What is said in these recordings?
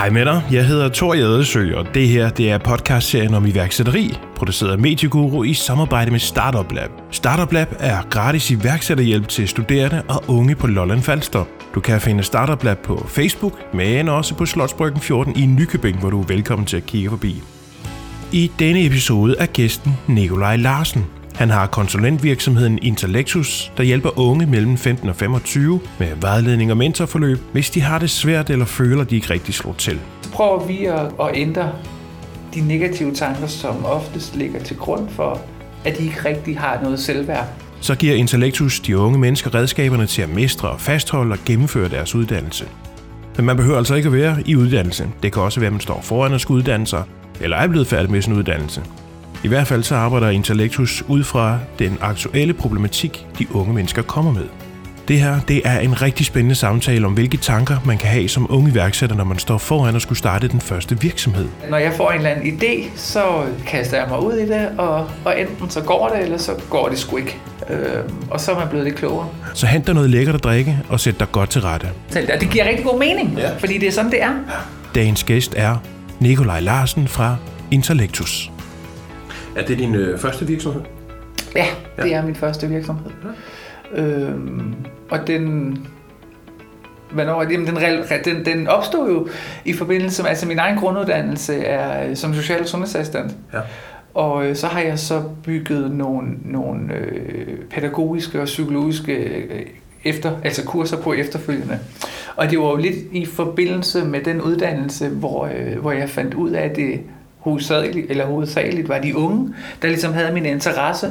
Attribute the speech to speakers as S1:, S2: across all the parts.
S1: Hej med dig, jeg hedder Thor Jadesø, og det her det er podcastserien om iværksætteri, produceret af Medieguru i samarbejde med Startup Lab. Startup Lab er gratis iværksætterhjælp til studerende og unge på Lolland Falster. Du kan finde Startup Lab på Facebook, men også på Slotsbryggen 14 i Nykøbing, hvor du er velkommen til at kigge forbi. I denne episode er gæsten Nikolaj Larsen. Han har konsulentvirksomheden Intellectus, der hjælper unge mellem 15 og 25 med vejledning og mentorforløb, hvis de har det svært eller føler, de ikke rigtig slår til.
S2: Så prøver vi at, at ændre de negative tanker, som oftest ligger til grund for, at de ikke rigtig har noget selvværd.
S1: Så giver Intellectus de unge mennesker redskaberne til at mestre og fastholde og gennemføre deres uddannelse. Men man behøver altså ikke at være i uddannelse. Det kan også være, at man står foran at skulle uddanne sig, eller er blevet færdig med sin uddannelse. I hvert fald så arbejder Intellectus ud fra den aktuelle problematik, de unge mennesker kommer med. Det her det er en rigtig spændende samtale om, hvilke tanker man kan have som unge iværksætter, når man står foran og skulle starte den første virksomhed.
S2: Når jeg får en eller anden idé, så kaster jeg mig ud i det, og, og enten så går det, eller så går det sgu ikke. Øh, og så er man blevet lidt klogere.
S1: Så hent dig noget lækkert at drikke og sæt dig godt til rette.
S2: Det giver rigtig god mening,
S3: Ja.
S2: fordi det er sådan, det er.
S1: Dagens gæst er Nikolaj Larsen fra Intellectus.
S3: Er det din øh, første virksomhed?
S2: Ja, det er min første virksomhed. Øhm, og den... Hvornår? Jamen, den, den, den opstod jo i forbindelse med, altså min egen grunduddannelse er øh, som social- og sundhedsassistent.
S3: Ja.
S2: Og øh, så har jeg så bygget nogle, nogle øh, pædagogiske og psykologiske øh, efter, altså kurser på efterfølgende. Og det var jo lidt i forbindelse med den uddannelse, hvor, øh, hvor jeg fandt ud af, at det hovedsageligt, eller hovedsageligt var de unge, der ligesom havde min interesse,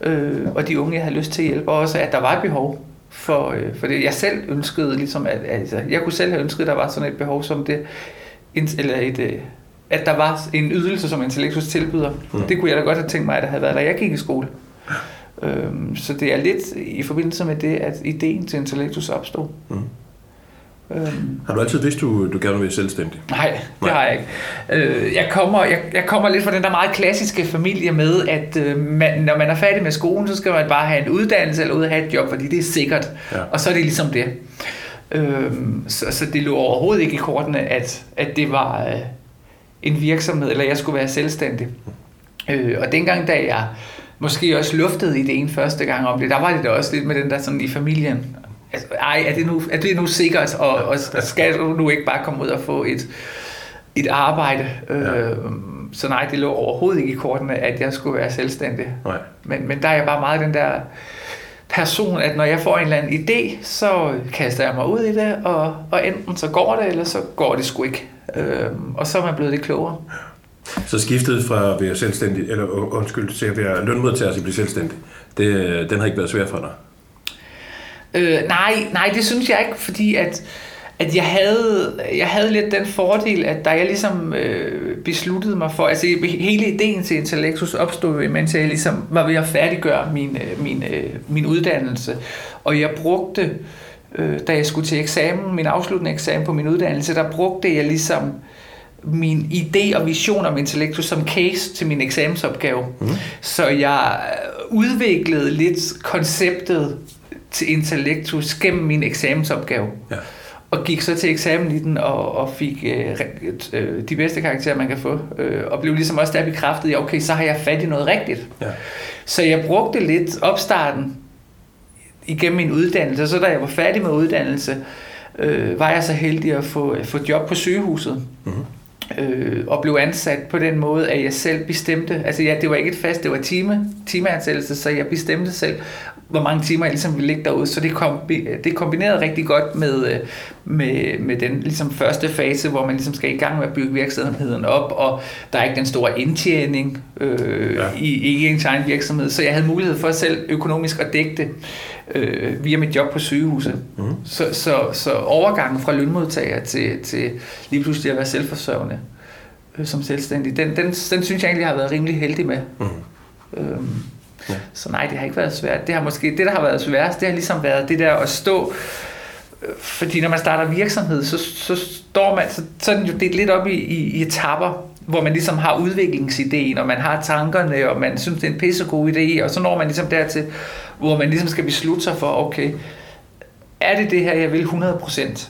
S2: øh, og de unge, jeg havde lyst til at hjælpe, og også at der var et behov for, øh, for det. Jeg selv ønskede, ligesom, at, altså, jeg kunne selv have ønsket, at der var sådan et behov som det, eller et, øh, at der var en ydelse, som Intellectus tilbyder. Mm. Det kunne jeg da godt have tænkt mig, at der havde været, da jeg gik i skole. Øhm, så det er lidt i forbindelse med det, at ideen til Intellectus opstod.
S3: Mm.
S2: Øhm,
S3: Har du altid vidst, du, du gerne vil være selvstændig?
S2: nej, det
S3: Nej.
S2: har jeg ikke. Øh, jeg, kommer, jeg, jeg kommer lidt fra den der meget klassiske familie med, at øh, man, når man er færdig med skolen, så skal man bare have en uddannelse eller ud og have et job, fordi det er sikkert.
S3: Ja.
S2: Og så er det ligesom det. Øhm, så, så det lå overhovedet ikke i kortene, at, at det var øh, en virksomhed, eller jeg skulle være selvstændig. Øh, og dengang, da jeg måske også luftede ideen første gang om det, der var det da også lidt med den der sådan i familien. Altså, ej, er det nu, er det nu sikkert, og, og skal du nu ikke bare komme ud og få et, et arbejde?
S3: Ja.
S2: Øh, så nej, det lå overhovedet ikke i kortene, at jeg skulle være selvstændig.
S3: Nej.
S2: Men, men der er jeg bare meget den der person, at når jeg får en eller anden idé, så kaster jeg mig ud i det, og, og enten så går det, eller så går det sgu ikke. Øhm, og så er man blevet lidt klogere.
S3: Så skiftet fra at være selvstændig, eller undskyld, til at være lønmodtager til at blive selvstændig, det, øh, den har ikke været svær for dig?
S2: Øh, nej, nej, det synes jeg ikke, fordi at, at jeg, havde, jeg havde lidt den fordel, at da jeg ligesom øh, besluttede mig for, altså hele ideen til Intellectus opstod mens jeg ligesom var ved at færdiggøre min, øh, min, øh, min uddannelse, og jeg brugte, øh, da jeg skulle til eksamen, min afsluttende eksamen på min uddannelse, der brugte jeg ligesom min idé og vision om Intellectus som case til min eksamensopgave. Mm. Så jeg øh, udviklede lidt konceptet til Intellectus gennem min eksamensopgave.
S3: Ja.
S2: Og gik så til eksamen i den og, og fik øh, øh, de bedste karakterer, man kan få. Øh, og blev ligesom også der bekræftet i, okay, så har jeg fat i noget rigtigt.
S3: Ja.
S2: Så jeg brugte lidt opstarten igennem min uddannelse. Så da jeg var færdig med uddannelse, øh, var jeg så heldig at få, få job på sygehuset.
S3: Mhm.
S2: Øh, og blev ansat på den måde, at jeg selv bestemte. Altså ja, det var ikke et fast, det var time, timeansættelse, så jeg bestemte selv, hvor mange timer jeg ligesom ville ligge derude. Så det, kom, det kombinerede rigtig godt med, øh, med, med den ligesom første fase, hvor man ligesom skal i gang med at bygge virksomheden op, og der er ikke den store indtjening øh,
S3: ja.
S2: i, i ens egen virksomhed. Så jeg havde mulighed for selv økonomisk at dække det øh, via mit job på sygehuset.
S3: Mhm.
S2: Så, så, så overgangen fra lønmodtager til, til lige pludselig at være selvforsørgende øh, som selvstændig, den, den, den synes jeg egentlig, jeg har været rimelig heldig med.
S3: Mhm.
S2: Øhm,
S3: Ja.
S2: ja. Så nej, det har ikke været svært. Det har måske det, der har været sværest, det har ligesom været det der at stå øh, fordi når man starter virksomhed, så, så står man, så, så er den jo delt lidt op i, i, i etapper, hvor man ligesom har udviklingsideen, og man har tankerne, og man synes, det er en pissegod idé, og så når man ligesom dertil, hvor man ligesom skal beslutte sig for, okay, er det det her, jeg vil 100%?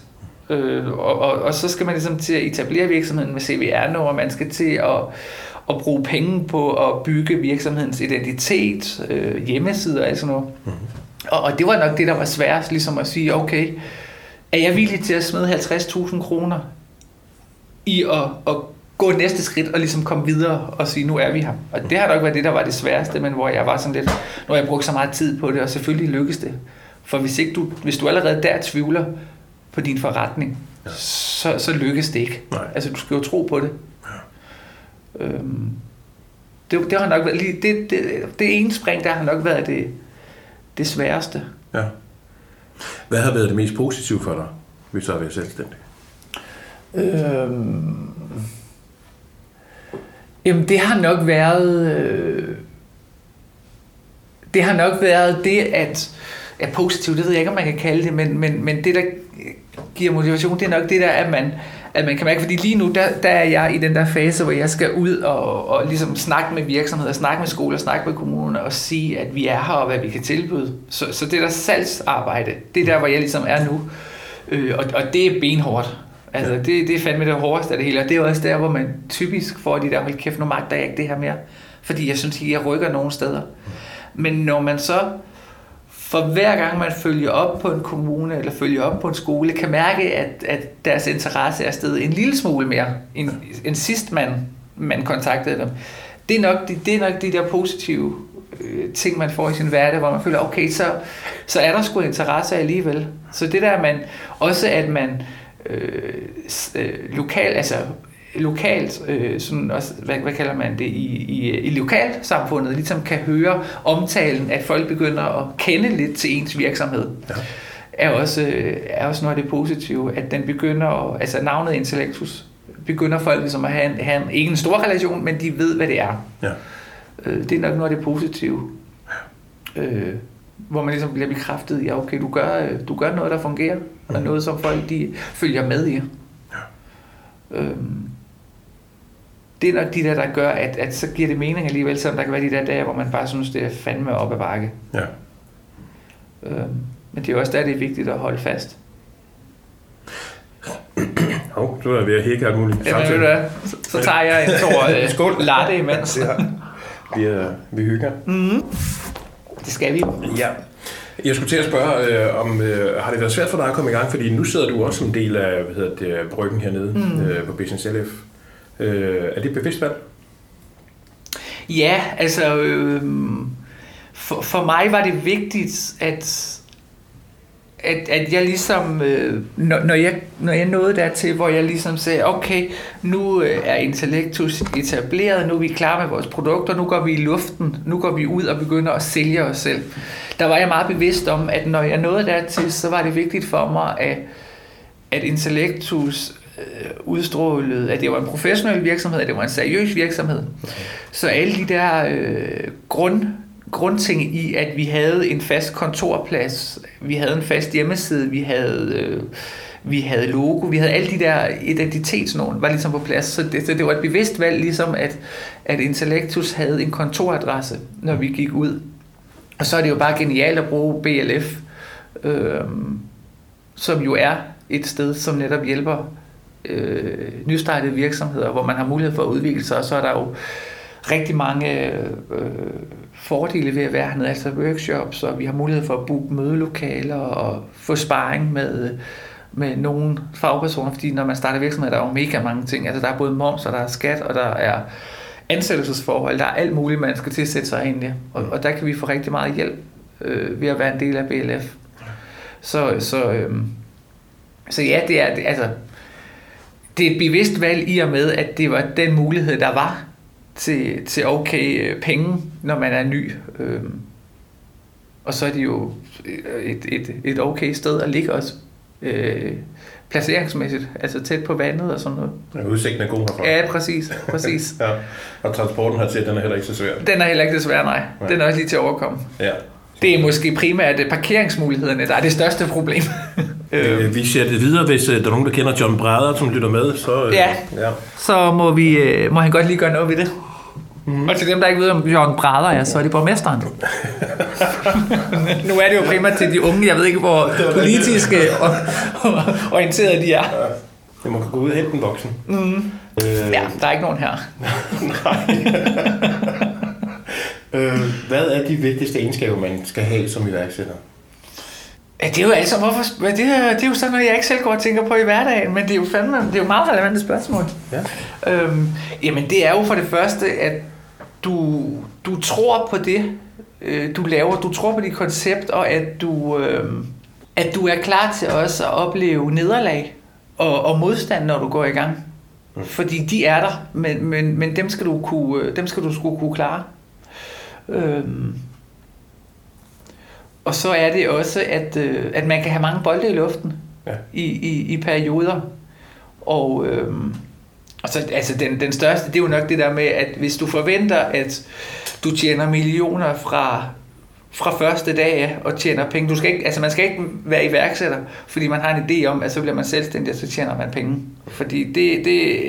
S2: Øh, og, og, og så skal man ligesom til at etablere virksomheden med CVR-nummer, man skal til at, at bruge penge på at bygge virksomhedens identitet, øh, hjemmeside og alt sådan noget. Mm-hmm. Og, og det var nok det, der var sværest, ligesom at sige, okay, er jeg villig til at smide 50.000 kroner i at, at gå næste skridt og ligesom komme videre og sige, nu er vi her. Og det har nok været det, der var det sværeste, men hvor jeg var sådan lidt, når jeg brugte så meget tid på det, og selvfølgelig lykkes det. For hvis, ikke du, hvis du allerede der tvivler på din forretning, ja. så, så lykkes det ikke. Nej. Altså, du skal jo tro på det. Ja. Øhm, det, det har nok været, det, det, det, det ene spring, der har nok været det, det sværeste.
S1: Ja. Hvad har været det mest positive for dig, hvis du har været selvstændig? Øhm,
S2: jamen, det har nok været... Øh, det har nok været det, at er positivt, det ved jeg ikke, om man kan kalde det, men, men, men det, der giver motivation, det er nok det der, at man, at man kan mærke, fordi lige nu, der, der er jeg i den der fase, hvor jeg skal ud og, og ligesom snakke med virksomheder, snakke med skoler, snakke med kommuner og sige, at vi er her og hvad vi kan tilbyde. Så, så det der salgsarbejde, det er der, hvor jeg ligesom er nu. Øh, og, og det er benhårdt. Altså, det, det er fandme det hårdeste af det hele, og det er også der, hvor man typisk får de der, hold kæft, nu magter jeg ikke det her mere. Fordi jeg synes, at jeg rykker nogle steder. Men når man så for hver gang man følger op på en kommune eller følger op på en skole, kan mærke, at, at deres interesse er stedet en lille smule mere, end, end sidst man, man kontaktede dem. Det er nok de, det er nok de der positive øh, ting, man får i sin hverdag, hvor man føler, okay, så, så er der sgu interesse alligevel. Så det der, man, også at man øh, øh, lokal, altså lokalt, øh, sådan også, hvad, hvad kalder man det, i, i, i lokalsamfundet, ligesom kan høre omtalen, at folk begynder at kende lidt til ens virksomhed. Ja. Er også, øh, er også noget af det positive, at den begynder, at, altså navnet Intellectus, begynder folk ligesom at have en, have en, ikke en stor relation, men de ved, hvad det er. Ja. Øh, det er nok noget af det positive. Ja. Øh, hvor man ligesom bliver bekræftet i, ja okay, du gør, du gør noget, der fungerer, mm. og noget, som folk de følger med i. Ja. Øhm, det er nok de der, der gør, at, at så giver det mening alligevel, selvom der kan være de der dage, hvor man bare synes, det er fandme op ad bakke. Ja. Øhm, men det er også der, det er vigtigt at holde fast.
S1: Hov, du er ved at hække alt muligt.
S2: Jamen, ved du så, så tager jeg en uh, Skål. latte imens. Ja.
S1: Vi, er, vi hygger. Mm-hmm.
S2: Skal vi.
S1: Ja. Jeg skulle til at spørge, øh, om øh, har det været svært for dig at komme i gang? Fordi nu sidder du også som del af hvad hedder det, bryggen hernede mm. øh, på Business LF. Øh, er det et bevidst valg?
S2: Ja, altså øh, for, for mig var det vigtigt, at at, at jeg ligesom, øh, når, når, jeg, når jeg nåede dertil, hvor jeg ligesom sagde, okay, nu øh, er Intellectus etableret, nu er vi klar med vores produkter, nu går vi i luften, nu går vi ud og begynder at sælge os selv. Der var jeg meget bevidst om, at når jeg nåede dertil, så var det vigtigt for mig, at, at Intellectus øh, udstrålede, at det var en professionel virksomhed, at det var en seriøs virksomhed. Så alle de der øh, grund, grundting i, at vi havde en fast kontorplads, vi havde en fast hjemmeside, vi havde... Øh, vi havde logo, vi havde alle de der identitetsnål, var ligesom på plads. Så det, så det var et bevidst valg, ligesom at, at Intellectus havde en kontoradresse, når vi gik ud. Og så er det jo bare genialt at bruge BLF, øh, som jo er et sted, som netop hjælper øh, nystartede virksomheder, hvor man har mulighed for at udvikle sig, og så er der jo rigtig mange øh, fordele ved at være hernede, altså workshops, og vi har mulighed for at booke mødelokaler og få sparring med, med nogle fagpersoner, fordi når man starter virksomhed, der er jo mega mange ting. Altså der er både moms, og der er skat, og der er ansættelsesforhold, der er alt muligt, man skal sætte sig ind i. Og, og der kan vi få rigtig meget hjælp øh, ved at være en del af BLF. Så, så, øh, så ja, det er, det, altså, det er et bevidst valg i og med, at det var den mulighed, der var til, til okay øh, penge, når man er ny. Øh, og så er det jo et, et, et okay sted at ligge også. Øh, placeringsmæssigt, altså tæt på vandet og sådan noget.
S1: Ja, udsigten er god herfra.
S2: Ja, præcis. præcis. ja.
S1: Og transporten hertil, den er heller ikke så svær.
S2: Den er heller ikke så svær, nej. nej. Den er også lige til at overkomme. Ja. Det er måske primært parkeringsmulighederne, der er det største problem.
S1: Øh, vi ser det videre, hvis øh, der er nogen, der kender John Brader, som lytter med. Så,
S2: øh, ja. ja, så må, vi, øh, må han godt lige gøre noget ved det. Mm. Og til dem, der ikke ved, om Jørgen Brader er, så er det borgmesteren. nu er det jo primært til de unge. Jeg ved ikke, hvor politiske og, og orienterede de er. Ja.
S1: Jeg må gå ud og hente en voksen.
S2: Mm. Øh... Ja, der er ikke nogen her.
S1: Nej. øh, hvad er de vigtigste egenskaber, man skal have som iværksætter?
S2: Ja, det er jo altså, hvorfor, det, er, det er jo sådan noget, jeg ikke selv går og tænker på i hverdagen, men det er jo fandme, det er jo meget relevante spørgsmål. Ja. Øhm, jamen, det er jo for det første, at du, du tror på det, øh, du laver, du tror på dit koncept, og at du, øh, at du er klar til også at opleve nederlag og, og modstand, når du går i gang. Mm. Fordi de er der, men, men, men dem skal du kunne, dem skal du skulle kunne klare. Øhm, og så er det også, at, øh, at man kan have mange bolde i luften ja. i, i, i perioder. Og, øh, og så, altså den, den største, det er jo nok det der med, at hvis du forventer, at du tjener millioner fra, fra første dag og tjener penge. Du skal ikke, altså man skal ikke være iværksætter, fordi man har en idé om, at så bliver man selvstændig, og så tjener man penge. Fordi det, det,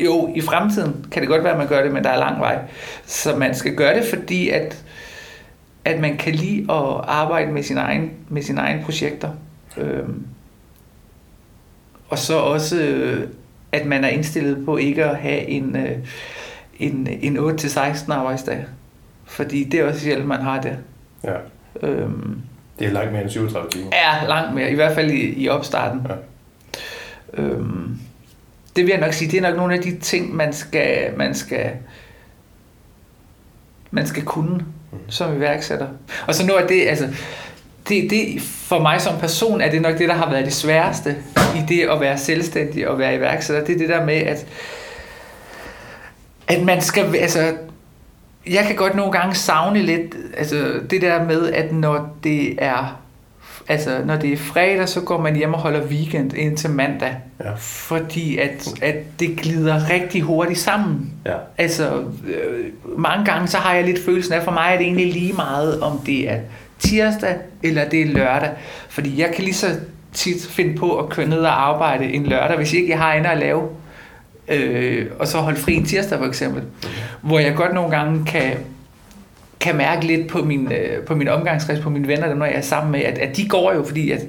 S2: jo, i fremtiden kan det godt være, at man gør det, men der er lang vej. Så man skal gøre det, fordi at at man kan lide at arbejde med sine egne, med sine egne projekter. Øhm, og så også, øh, at man er indstillet på ikke at have en, øh, en, en 8-16 arbejdsdag. Fordi det er også sjældent, man har det.
S1: Ja. Øhm, det er langt mere end 37 timer.
S2: Ja, langt mere. I hvert fald i, i opstarten. Ja. Øhm, det vil jeg nok sige, det er nok nogle af de ting, man skal, man skal, man skal kunne som iværksætter. Og så nu er det, altså, det, det, for mig som person er det nok det, der har været det sværeste i det at være selvstændig og være iværksætter. Det er det der med, at, at man skal, altså, jeg kan godt nogle gange savne lidt, altså det der med, at når det er altså når det er fredag, så går man hjem og holder weekend indtil mandag. Ja. Fordi at, at det glider rigtig hurtigt sammen. Ja. Altså øh, mange gange så har jeg lidt følelsen af, for mig er det egentlig lige meget, om det er tirsdag eller det er lørdag. Fordi jeg kan lige så tit finde på at køre ned og arbejde en lørdag, hvis ikke jeg har andet at lave. Øh, og så holde fri en tirsdag for eksempel. Hvor jeg godt nogle gange kan kan mærke lidt på min, øh, på min omgangskreds, på mine venner, dem når jeg er sammen med, at, at de går jo, fordi at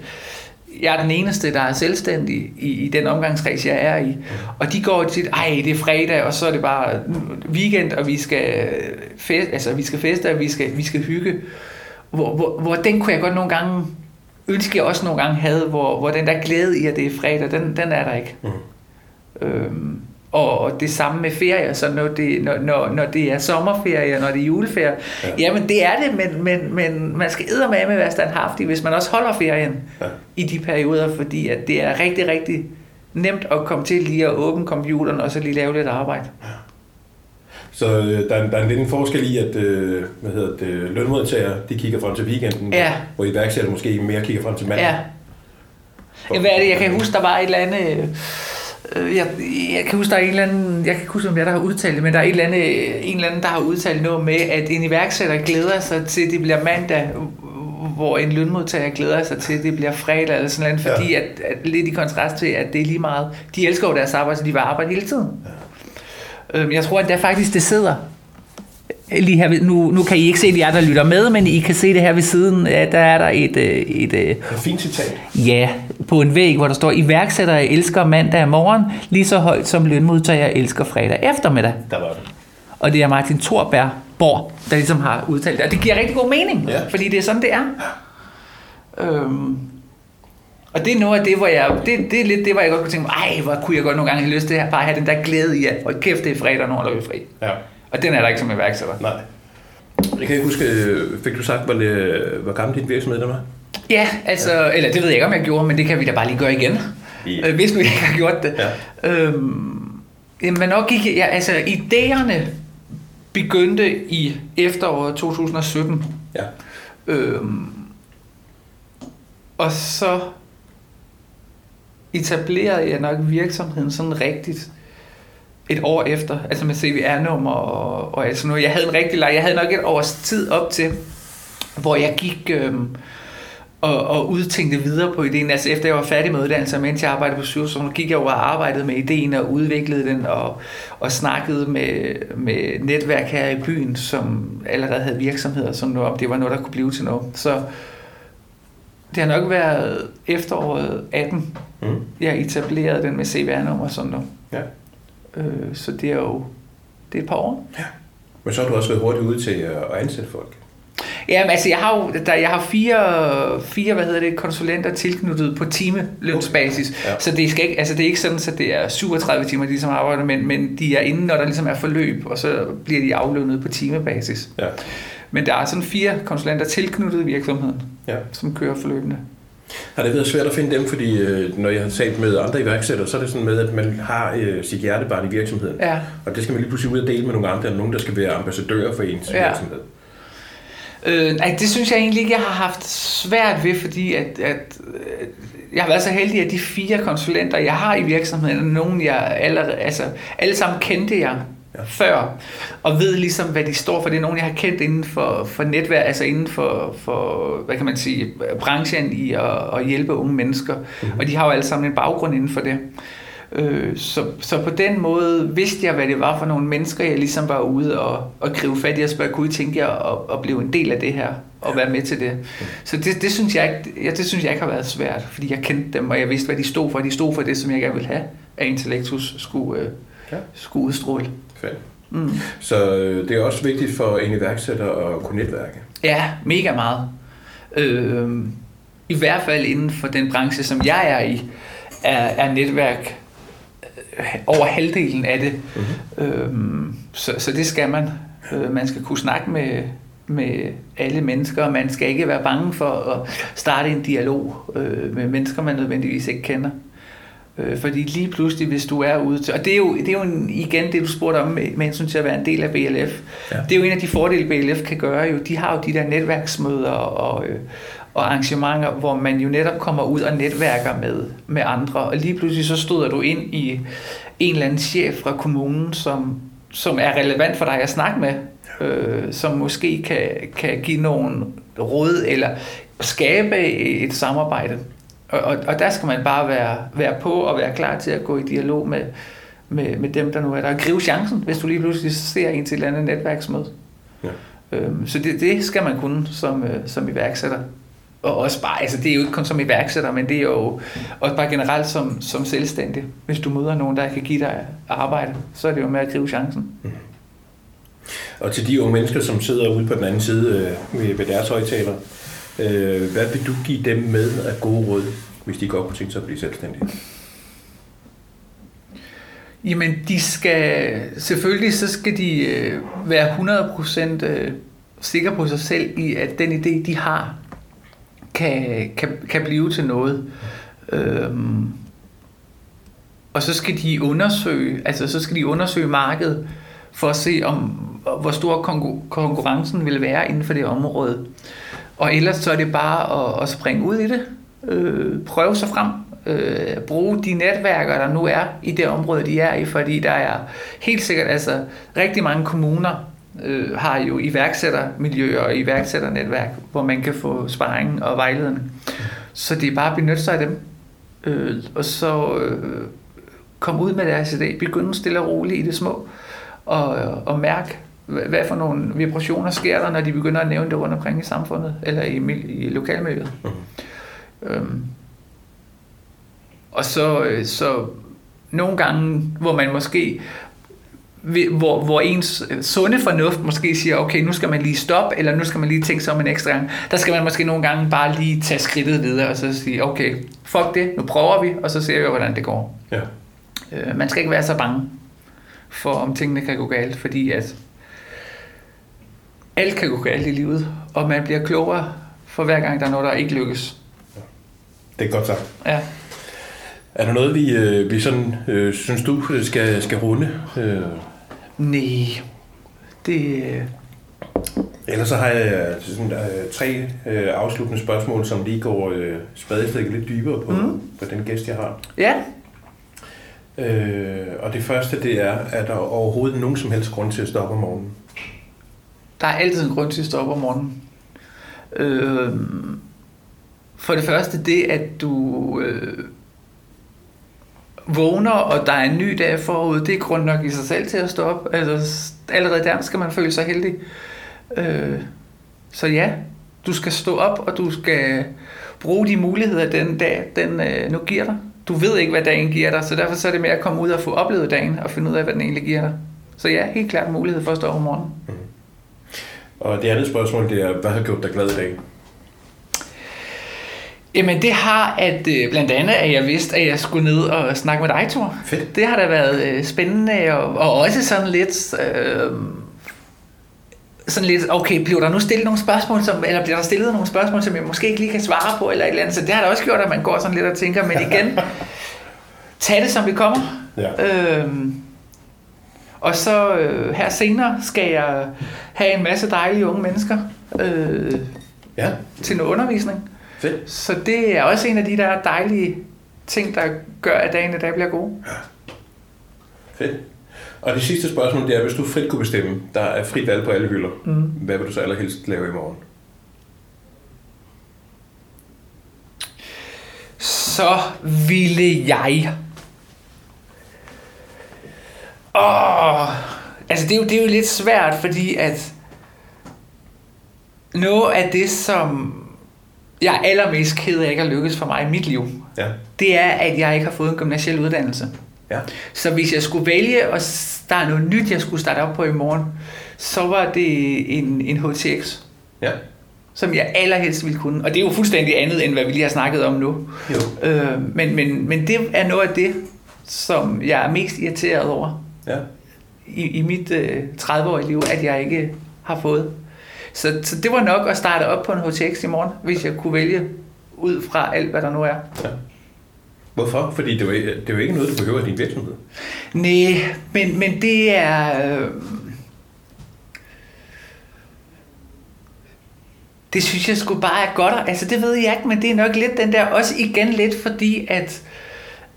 S2: jeg er den eneste, der er selvstændig i, i den omgangskreds, jeg er i. Og de går til, ej, det er fredag, og så er det bare weekend, og vi skal, fest, altså, vi skal feste, og vi skal, vi skal hygge. Hvor, hvor, hvor den kunne jeg godt nogle gange ønske, jeg også nogle gange havde, hvor, hvor den der glæde i, at det er fredag, den, den er der ikke. Mm. Øhm, og det samme med ferie, så når det, når, når, når det er sommerferie, når det er juleferie, ja. jamen det er det, men, men, men man skal med med være standhaftig, hvis man også holder ferien ja. i de perioder, fordi at det er rigtig, rigtig nemt at komme til lige at åbne computeren og så lige lave lidt arbejde. Ja.
S1: Så øh, der, er, der er en lidt en forskel i, at øh, hvad hedder det, lønmodtagere de kigger frem til weekenden, ja. hvor iværksætter måske mere kigger frem til mandag. Ja.
S2: Ja, hvad er det? Jeg kan huske, der var et eller andet Øh, jeg, jeg kan huske, der er en eller anden, jeg kan ikke huske, om jeg der har udtalt det, men der er en eller, anden, en eller anden, der har udtalt noget med, at en iværksætter glæder sig til, at det bliver mandag, hvor en lønmodtager glæder sig til, at det bliver fredag eller sådan noget, fordi ja. at, at, lidt i kontrast til, at det er lige meget, de elsker jo deres arbejde, så de vil arbejde hele tiden. Ja. Øhm, jeg tror, at der faktisk det sidder lige her, nu, nu kan I ikke se de der lytter med, men I kan se det her ved siden, ja, der er der et... Øh, et, et,
S1: et fint citat.
S2: Ja, på en væg, hvor der står, iværksættere elsker mandag morgen, lige så højt som lønmodtagere elsker fredag eftermiddag.
S1: Der var det.
S2: Og det er Martin Thorberg Borg, der ligesom har udtalt det. Og det giver rigtig god mening, ja. fordi det er sådan, det er. Øhm, og det er noget af det, hvor jeg, det, det er lidt det, hvor jeg godt kunne tænke, ej, hvor kunne jeg godt nogle gange have lyst til at bare have den der glæde i, at hold kæft, det er fredag, nu holder vi fri. Ja. Og den er der ikke som iværksætter.
S1: Nej. Jeg kan ikke huske, fik du sagt, hvor, hvor gammel din virksomhed der var?
S2: Ja, altså, ja. eller det ved jeg ikke, om jeg gjorde, men det kan vi da bare lige gøre igen. Ja. Øh, hvis nu jeg ikke har gjort det. Ja. Øhm, men nok gik, ja, altså, idéerne begyndte i efteråret 2017. Ja. Øhm, og så etablerede jeg nok virksomheden sådan rigtigt et år efter, altså med CVR-nummer og, og altså noget. Jeg havde en rigtig lang, jeg havde nok et års tid op til, hvor jeg gik, øhm, og, og udtænkte videre på ideen. Altså efter jeg var færdig med uddannelsen, mens jeg arbejdede på sygehus, så gik jeg over og arbejdede med ideen og udviklede den og, og snakkede med, med netværk her i byen, som allerede havde virksomheder, som om det var noget, der kunne blive til noget. Så det har nok været efteråret 18, mm. jeg etablerede den med CVR-nummer sådan noget. Ja. Øh, så det er jo det er et par år. Ja.
S1: Men så har du også været hurtigt ude til at ansætte folk.
S2: Ja, altså jeg har jo der, jeg har fire, fire hvad hedder det, konsulenter tilknyttet på timelønsbasis. Okay. Ja. Så det, skal ikke, altså det er ikke sådan, at det er 37 timer, de som arbejder, men, men de er inde, når der ligesom er forløb, og så bliver de aflønnet på timebasis. Ja. Men der er sådan fire konsulenter tilknyttet virksomheden, ja. som kører forløbende.
S1: Har det været svært at finde dem, fordi øh, når jeg har talt med andre iværksættere, så er det sådan med, at man har øh, sit hjertebarn i virksomheden. Ja. Og det skal man lige pludselig ud og dele med nogle andre, eller nogen, der skal være ambassadører for ens ja. virksomhed.
S2: Øh, nej, det synes jeg egentlig ikke, jeg har haft svært ved, fordi at, at øh, jeg har været så heldig, at de fire konsulenter, jeg har i virksomheden, er nogen, jeg allerede, altså, alle sammen kendte jeg ja. før, og ved ligesom, hvad de står for. Det er nogen, jeg har kendt inden for, for netværk, altså inden for, for, hvad kan man sige, branchen i at, at hjælpe unge mennesker. Mm-hmm. Og de har jo alle sammen en baggrund inden for det. Øh, så, så på den måde vidste jeg, hvad det var for nogle mennesker, jeg ligesom var ude og, og gribe fat i og spørge, kunne I tænke jer at, at blive en del af det her og være med til det? Så det, det, synes jeg ikke, ja, det synes jeg ikke har været svært, fordi jeg kendte dem, og jeg vidste, hvad de stod for. De stod for det, som jeg gerne ville have, at Intellectus skulle, øh, ja. skulle udstråle.
S1: Fedt. Mm. Så øh, det er også vigtigt for en iværksætter at kunne netværke?
S2: Ja, mega meget. Øh, I hvert fald inden for den branche, som jeg er i, er, er netværk over halvdelen af det. Mm-hmm. Øhm, så, så det skal man. Øh, man skal kunne snakke med, med alle mennesker, man skal ikke være bange for at starte en dialog øh, med mennesker, man nødvendigvis ikke kender. Øh, fordi lige pludselig, hvis du er ude til... Og det er jo, det er jo en, igen det, du spurgte om med, med hensyn til at være en del af BLF. Ja. Det er jo en af de fordele, BLF kan gøre. Jo. De har jo de der netværksmøder og, øh, og arrangementer, hvor man jo netop kommer ud og netværker med, med andre. Og lige pludselig så støder du ind i en eller anden chef fra kommunen, som, som er relevant for dig at snakke med, øh, som måske kan, kan give nogle råd eller skabe et samarbejde. Og, og, og der skal man bare være, være på og være klar til at gå i dialog med, med, med dem, der nu er der. Og grive chancen, hvis du lige pludselig ser en til et eller andet netværksmøde. Ja. Øhm, så det, det skal man kunne som, øh, som iværksætter og også bare, altså det er jo ikke kun som iværksætter, men det er jo også bare generelt som, som selvstændig. Hvis du møder nogen, der kan give dig arbejde, så er det jo med at gribe chancen. Mm.
S1: Og til de unge mennesker, som sidder ude på den anden side øh, ved, ved deres højtaler, øh, hvad vil du give dem med af gode råd, hvis de godt kunne tænke sig at blive selvstændige?
S2: Jamen, de skal, selvfølgelig så skal de øh, være 100% øh, sikre på sig selv i, at den idé, de har, kan, kan, kan blive til noget. Øhm, og så skal de undersøge, altså så skal de undersøge markedet for at se om hvor stor konkurrencen vil være inden for det område. Og ellers så er det bare at, at springe ud i det. Øh, prøve sig frem. Øh, bruge de netværker, der nu er i det område, de er i, fordi der er helt sikkert altså rigtig mange kommuner, øh, har jo iværksættermiljøer og iværksætternetværk, hvor man kan få sparring og vejledning. Så det er bare at benytte sig af dem. Øh, og så øh, komme ud med deres idé. Begynde stille og roligt i det små. Og, og mærke, hvad for nogle vibrationer sker der, når de begynder at nævne det rundt omkring i samfundet, eller i, i lokalmiljøet. Mm. Øhm, og så, øh, så nogle gange, hvor man måske hvor, hvor ens sunde fornuft måske siger, okay, nu skal man lige stoppe, eller nu skal man lige tænke sig om en ekstra gang. Der skal man måske nogle gange bare lige tage skridtet videre, og så sige, okay, fuck det, nu prøver vi, og så ser vi, hvordan det går. Ja. Øh, man skal ikke være så bange for, om tingene kan gå galt, fordi at alt kan gå galt i livet, og man bliver klogere for hver gang, der er noget, der ikke lykkes. Ja.
S1: Det er godt sagt. Ja. Er der noget, vi, øh, vi sådan, øh, synes du skal, skal runde? Øh
S2: Nej, det...
S1: Ellers så har jeg sådan, uh, tre uh, afsluttende spørgsmål, som lige går uh, spadestikket lidt dybere på, mm. på den gæst, jeg har. Ja. Uh, og det første, det er, er der overhovedet nogen som helst grund til at stoppe om morgenen?
S2: Der er altid en grund til at stoppe om morgenen. Øh, For det første det, at du øh, vågner, og der er en ny dag forud, det er grund nok i sig selv til at stå op. Altså, allerede der skal man føle sig heldig. Øh, så ja, du skal stå op, og du skal bruge de muligheder, den dag den øh, nu giver dig. Du ved ikke, hvad dagen giver dig, så derfor så er det med at komme ud og få oplevet dagen, og finde ud af, hvad den egentlig giver dig. Så ja, helt klart mulighed for at stå op om morgenen. Mm.
S1: Og det andet spørgsmål, det er, hvad har gjort dig glad i dag?
S2: Jamen det har at øh, blandt andet, at jeg vidste, at jeg skulle ned og snakke med dig, Thor.
S1: Fedt.
S2: Det har da været øh, spændende, og, og også sådan lidt... Øh, sådan lidt, okay, bliver der nu stillet nogle spørgsmål, som, eller bliver der stillet nogle spørgsmål, som jeg måske ikke lige kan svare på, eller et eller andet. Så det har da også gjort, at man går sådan lidt og tænker, men igen, tag det, som det kommer.
S1: Ja.
S2: Øhm, og så øh, her senere skal jeg have en masse dejlige unge mennesker øh,
S1: Ja,
S2: til noget undervisning.
S1: fedt.
S2: Så det er også en af de der dejlige ting, der gør, at dagen i dag bliver god.
S1: Fedt. Og det sidste spørgsmål, det er, hvis du frit kunne bestemme, der er frit valg på alle hylder,
S2: Mm.
S1: hvad vil du så allerhelst lave i morgen?
S2: Så ville jeg... Åh, altså det er, jo, det er jo lidt svært, fordi at noget af det, som jeg er allermest ked af ikke har lykkes for mig i mit liv,
S1: Ja.
S2: det er, at jeg ikke har fået en gymnasiel uddannelse.
S1: Ja.
S2: Så hvis jeg skulle vælge, og der er noget nyt, jeg skulle starte op på i morgen, så var det en, en HTX,
S1: Ja.
S2: som jeg allerhelst ville kunne. Og det er jo fuldstændig andet, end hvad vi lige har snakket om nu.
S1: Jo.
S2: Øh, men, men, men det er noget af det, som jeg er mest irriteret over
S1: Ja.
S2: i, i mit øh, 30-årige liv, at jeg ikke har fået. Så, så det var nok at starte op på en HTX i morgen, hvis jeg kunne vælge ud fra alt, hvad der nu er.
S1: Hvorfor? Fordi det er, jo det er jo ikke noget, du behøver i din virksomhed.
S2: Nej, men, men det er... Øh, det synes jeg sgu bare er godt. Altså det ved jeg ikke, men det er nok lidt den der, også igen lidt fordi, at,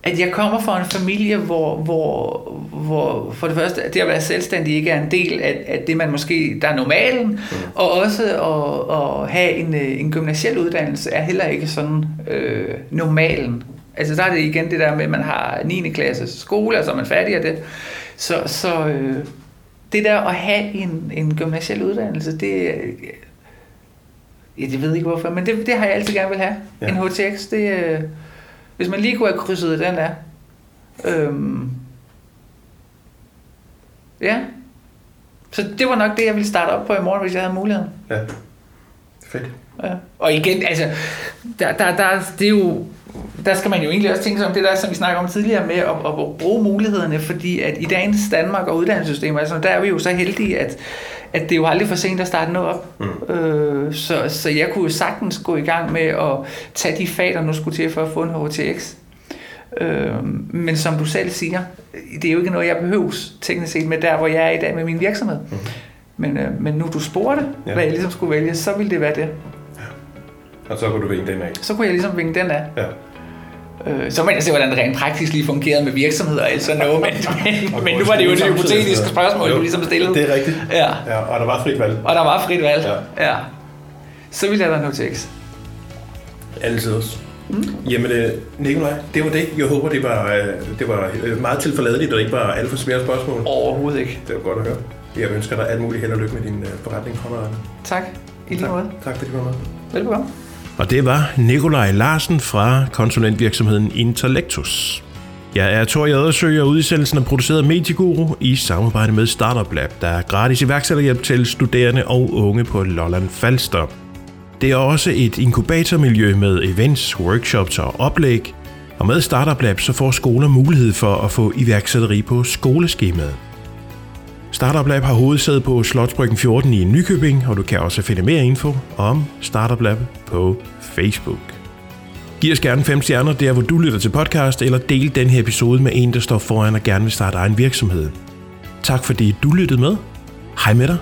S2: at jeg kommer fra en familie, hvor, hvor, hvor for det første, det at være selvstændig ikke er en del af, af det, man måske, der er normalen, mm. og også at, at have en, øh, en gymnasiel uddannelse er heller ikke sådan øh, normalen. Altså der er det igen det der med, at man har 9. klasse skole, og så er man færdig af det. Så, så øh, det der at have en, en gymnasiel uddannelse, det, ja, det ved jeg ikke hvorfor, men det, det har jeg altid gerne vil have.
S1: Ja.
S2: Ja. En HTX, det, øh, hvis man lige kunne have krydset den der. Øhm, ja. Så det var nok det, jeg ville starte op på i morgen, hvis jeg havde muligheden.
S1: Ja. Fedt.
S2: Ja. Og igen, altså, der, der, der, det er jo, der skal man jo egentlig også tænke sig om det der, som vi snakker om tidligere med at, at bruge mulighederne, fordi at i dagens Danmark og uddannelsessystemer, altså, der er vi jo så heldige, at, at det er jo aldrig for sent at starte noget op.
S1: Mm.
S2: Øh, så, så jeg kunne jo sagtens gå i gang med at tage de fag, der nu skulle til for at få en HTX. Øh, men som du selv siger, det er jo ikke noget, jeg behøves teknisk set med der, hvor jeg er i dag med min virksomhed.
S1: Mm.
S2: Men, øh, men nu du spurgte,
S1: Ja.
S2: ja. hvad jeg ligesom skulle vælge, så ville det være det.
S1: Og så kunne du vinge den af.
S2: Så kunne jeg ligesom vinge den af.
S1: Ja.
S2: Øh, så må jeg se, hvordan det rent praktisk lige fungerede med virksomheder og alt sådan noget, men, men, men nu var det jo et hypotetisk spørgsmål,
S1: Jo,
S2: du ligesom stillede.
S1: Det er rigtigt.
S2: Ja,
S1: Ja, og der var frit valg.
S2: og der var frit valg.
S1: Ja.
S2: ja. Så ville jeg da HTX.
S1: Altid også. Mm. Jamen, øh, Nikolaj, det var det. Jeg håber, det var, øh, det var øh, meget tilforladeligt, og ikke var alt for svære spørgsmål.
S2: Overhovedet ikke.
S1: Det var godt at høre. Jeg ønsker dig alt muligt held og lykke med din øh, forretning fremadrettet.
S2: Tak. I lige
S1: Tak.
S2: måde.
S1: Tak fordi du var med.
S2: Velbekomme.
S4: Og det var Nikolaj Larsen fra konsulentvirksomheden Intellectus. Jeg er Thor Jadersø, og udsendelsen er produceret af Medieguru i samarbejde med Startup Lab, der er gratis iværksætterhjælp til studerende og unge på Lolland Falster. Det er også et inkubatormiljø med events, workshops og oplæg, og med Startup Lab så får skoler mulighed for at få iværksætteri på skoleskemaet. Startup Lab har hovedsæde på Slotsbryggen 14 i Nykøbing, og du kan også finde mere info om Startup Lab på Facebook. Giv os gerne fem stjerner der, hvor du lytter til podcast, eller del den her episode med en, der står foran og gerne vil starte egen virksomhed. Tak fordi du lyttede med. Hej med dig.